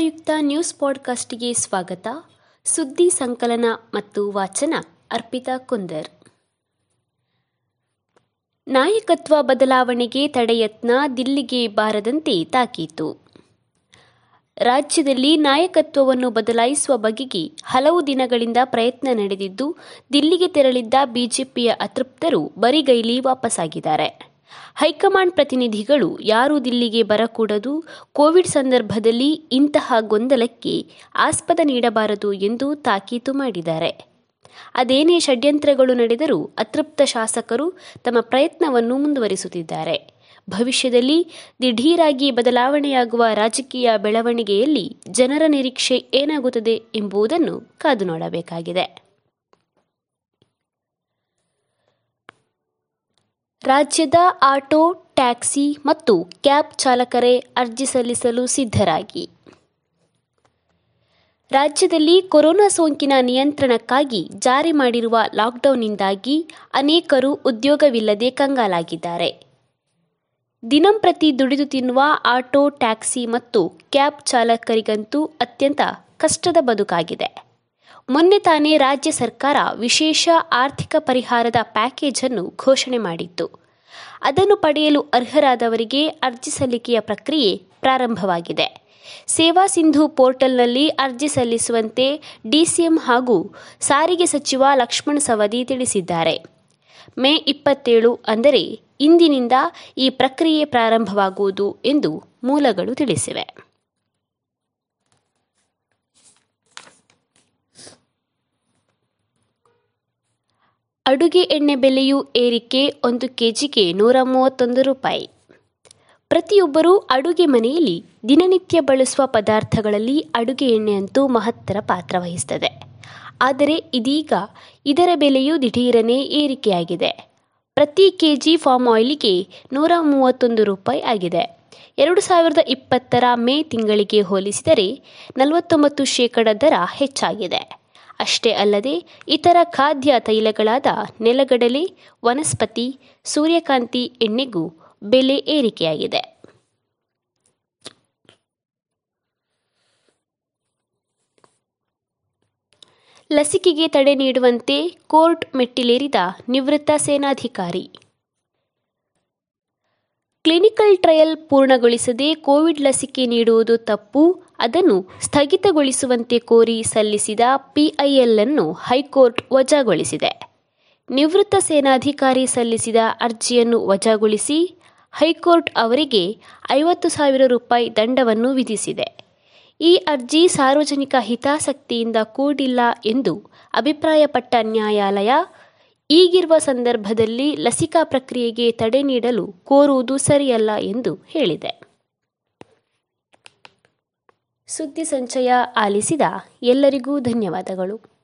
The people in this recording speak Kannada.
ಉಪಯುಕ್ತ ನ್ಯೂಸ್ ಪಾಡ್ಕಾಸ್ಟ್ಗೆ ಸ್ವಾಗತ. ಸುದ್ದಿ ಸಂಕಲನ ಮತ್ತು ವಾಚನ ಅರ್ಪಿತಾ ಕುಂದರ್. ನಾಯಕತ್ವ ಬದಲಾವಣೆಗೆ ತಡೆಯತ್ನ ದಿಲ್ಲಿಗೆ ಬಾರದಂತೆ ತಾಕೀತು. ರಾಜ್ಯದಲ್ಲಿ ನಾಯಕತ್ವವನ್ನು ಬದಲಾಯಿಸುವ ಬಗೆಗೆ ಹಲವು ದಿನಗಳಿಂದ ಪ್ರಯತ್ನ ನಡೆದಿದ್ದು, ದಿಲ್ಲಿಗೆ ತೆರಳಿದ್ದ ಬಿಜೆಪಿಯ ಅತೃಪ್ತರು ಬರಿಗೈಲಿ ವಾಪಸ್ಸಾಗಿದ್ದಾರೆ ಹೈಕಮಾಂಡ್ ಪ್ರತಿನಿಧಿಗಳು ಯಾರೂ ದಿಲ್ಲಿಗೆ ಬರಕೂಡದು. ಕೋವಿಡ್ ಸಂದರ್ಭದಲ್ಲಿ ಇಂತಹ ಗೊಂದಲಕ್ಕೆ ಆಸ್ಪದ ನೀಡಬಾರದು ಎಂದು ತಾಕೀತು ಮಾಡಿದ್ದಾರೆ. ಅದೇನೇ ಷಡ್ಯಂತ್ರಗಳು ನಡೆದರೂ ಅತೃಪ್ತ ಶಾಸಕರು ತಮ್ಮ ಪ್ರಯತ್ನವನ್ನು ಮುಂದುವರಿಸುತ್ತಿದ್ದಾರೆ. ಭವಿಷ್ಯದಲ್ಲಿ ದಿಢೀರಾಗಿ ಬದಲಾವಣೆಯಾಗುವ ರಾಜಕೀಯ ಬೆಳವಣಿಗೆಯಲ್ಲಿ ಜನರ ನಿರೀಕ್ಷೆ ಏನಾಗುತ್ತದೆ ಎಂಬುದನ್ನು ಕಾದು ನೋಡಬೇಕಾಗಿದೆ. ರಾಜ್ಯದ ಆಟೋ, ಟ್ಯಾಕ್ಸಿ ಮತ್ತು ಕ್ಯಾಬ್ ಚಾಲಕರೇ ಅರ್ಜಿ ಸಲ್ಲಿಸಲು ಸಿದ್ಧರಾಗಿ. ರಾಜ್ಯದಲ್ಲಿ ಕೊರೋನಾ ಸೋಂಕಿನ ನಿಯಂತ್ರಣಕ್ಕಾಗಿ ಜಾರಿ ಮಾಡಿರುವ ಲಾಕ್ಡೌನ್ನಿಂದಾಗಿ ಅನೇಕರು ಉದ್ಯೋಗವಿಲ್ಲದೆ ಕಂಗಾಲಾಗಿದ್ದಾರೆ. ದಿನಂಪ್ರತಿ ದುಡಿದು ತಿನ್ನುವ ಆಟೋ, ಟ್ಯಾಕ್ಸಿ ಮತ್ತು ಕ್ಯಾಬ್ ಚಾಲಕರಿಗಂತೂ ಅತ್ಯಂತ ಕಷ್ಟದ ಬದುಕಾಗಿದೆ. ಮೊನ್ನೆ ತಾನೇ ರಾಜ್ಯ ಸರ್ಕಾರ ವಿಶೇಷ ಆರ್ಥಿಕ ಪರಿಹಾರದ ಪ್ಯಾಕೇಜ್ ಅನ್ನು ಘೋಷಣೆ ಮಾಡಿತ್ತು. ಅದನ್ನು ಪಡೆಯಲು ಅರ್ಹರಾದವರಿಗೆ ಅರ್ಜಿ ಸಲ್ಲಿಕೆಯ ಪ್ರಕ್ರಿಯೆ ಪ್ರಾರಂಭವಾಗಿದೆ. ಸೇವಾ ಸಿಂಧು ಪೋರ್ಟಲ್ನಲ್ಲಿ ಅರ್ಜಿ ಸಲ್ಲಿಸುವಂತೆ ಡಿಸಿಎಂ ಹಾಗೂ ಸಾರಿಗೆ ಸಚಿವ ಲಕ್ಷ್ಮಣ ಸವದಿ ತಿಳಿಸಿದ್ದಾರೆ. ಮೇ ಇಪ್ಪತ್ತೇಳು ಅಂದರೆ ಇಂದಿನಿಂದ ಈ ಪ್ರಕ್ರಿಯೆ ಪ್ರಾರಂಭವಾಗುವುದು ಎಂದು ಮೂಲಗಳು ತಿಳಿಸಿವೆ. ಅಡುಗೆ ಎಣ್ಣೆ ಬೆಲೆಯು ಏರಿಕೆ ಒಂದು ಕೆಜಿಗೆ ನೂರ ಮೂವತ್ತೊಂದು ರೂಪಾಯಿ. ಪ್ರತಿಯೊಬ್ಬರೂ ಅಡುಗೆ ಮನೆಯಲ್ಲಿ ದಿನನಿತ್ಯ ಬಳಸುವ ಪದಾರ್ಥಗಳಲ್ಲಿ ಅಡುಗೆ ಎಣ್ಣೆಯಂತೂ ಮಹತ್ತರ ಪಾತ್ರ ವಹಿಸುತ್ತದೆ ಆದರೆ ಇದೀಗ ಇದರ ಬೆಲೆಯೂ ದಿಢೀರನೆ ಏರಿಕೆಯಾಗಿದೆ. ಪ್ರತಿ ಕೆಜಿ ಫಾರ್ಮ್ ಆಯಿಲಿಗೆ ನೂರ ಮೂವತ್ತೊಂದು ರೂಪಾಯಿ ಆಗಿದೆ. ಎರಡು ಸಾವಿರದ ಇಪ್ಪತ್ತರ ಮೇ ತಿಂಗಳಿಗೆ ಹೋಲಿಸಿದರೆ ನಲವತ್ತೊಂಬತ್ತು ಶೇಕಡ ದರ ಹೆಚ್ಚಾಗಿದೆ. ಅಷ್ಟೇ ಅಲ್ಲದೆ ಇತರ ಖಾದ್ಯ ತೈಲಗಳಾದ ನೆಲಗಡಲೆ, ವನಸ್ಪತಿ, ಸೂರ್ಯಕಾಂತಿ ಎಣ್ಣೆಗೂ ಬೆಲೆ ಏರಿಕೆಯಾಗಿದೆ. ಲಸಿಕೆಗೆ ತಡೆ ನೀಡುವಂತೆ ಕೋರ್ಟ್ ಮೆಟ್ಟಿಲೇರಿದ ನಿವೃತ್ತ ಸೇನಾಧಿಕಾರಿ. ಕ್ಲಿನಿಕಲ್ ಟ್ರಯಲ್ ಪೂರ್ಣಗೊಳಿಸದೆ ಕೋವಿಡ್ ಲಸಿಕೆ ನೀಡುವುದು ತಪ್ಪು. ಅದನ್ನು ಸ್ಥಗಿತಗೊಳಿಸುವಂತೆ ಕೋರಿ ಸಲ್ಲಿಸಿದ ಪಿಐಎಲ್ ಅನ್ನು ಹೈಕೋರ್ಟ್ ವಜಾಗೊಳಿಸಿದೆ. ನಿವೃತ್ತ ಸೇನಾಧಿಕಾರಿ ಸಲ್ಲಿಸಿದ ಅರ್ಜಿಯನ್ನು ವಜಾಗೊಳಿಸಿ ಹೈಕೋರ್ಟ್ ಅವರಿಗೆ ಐವತ್ತು ಸಾವಿರ ರೂಪಾಯಿ ದಂಡವನ್ನು ವಿಧಿಸಿದೆ. ಈ ಅರ್ಜಿ ಸಾರ್ವಜನಿಕ ಹಿತಾಸಕ್ತಿಯಿಂದ ಕೂಡಿಲ್ಲ ಎಂದು ಅಭಿಪ್ರಾಯಪಟ್ಟ ನ್ಯಾಯಾಲಯ ಈಗಿರುವ ಸಂದರ್ಭದಲ್ಲಿ ಲಸಿಕಾ ಪ್ರಕ್ರಿಯೆಗೆ ತಡೆ ನೀಡಲು ಕೋರುವುದು ಸರಿಯಲ್ಲ ಎಂದು ಹೇಳಿದೆ. ಸುದ್ದಿ ಸಂಚಯ ಆಲಿಸಿದ ಎಲ್ಲರಿಗೂ ಧನ್ಯವಾದಗಳು.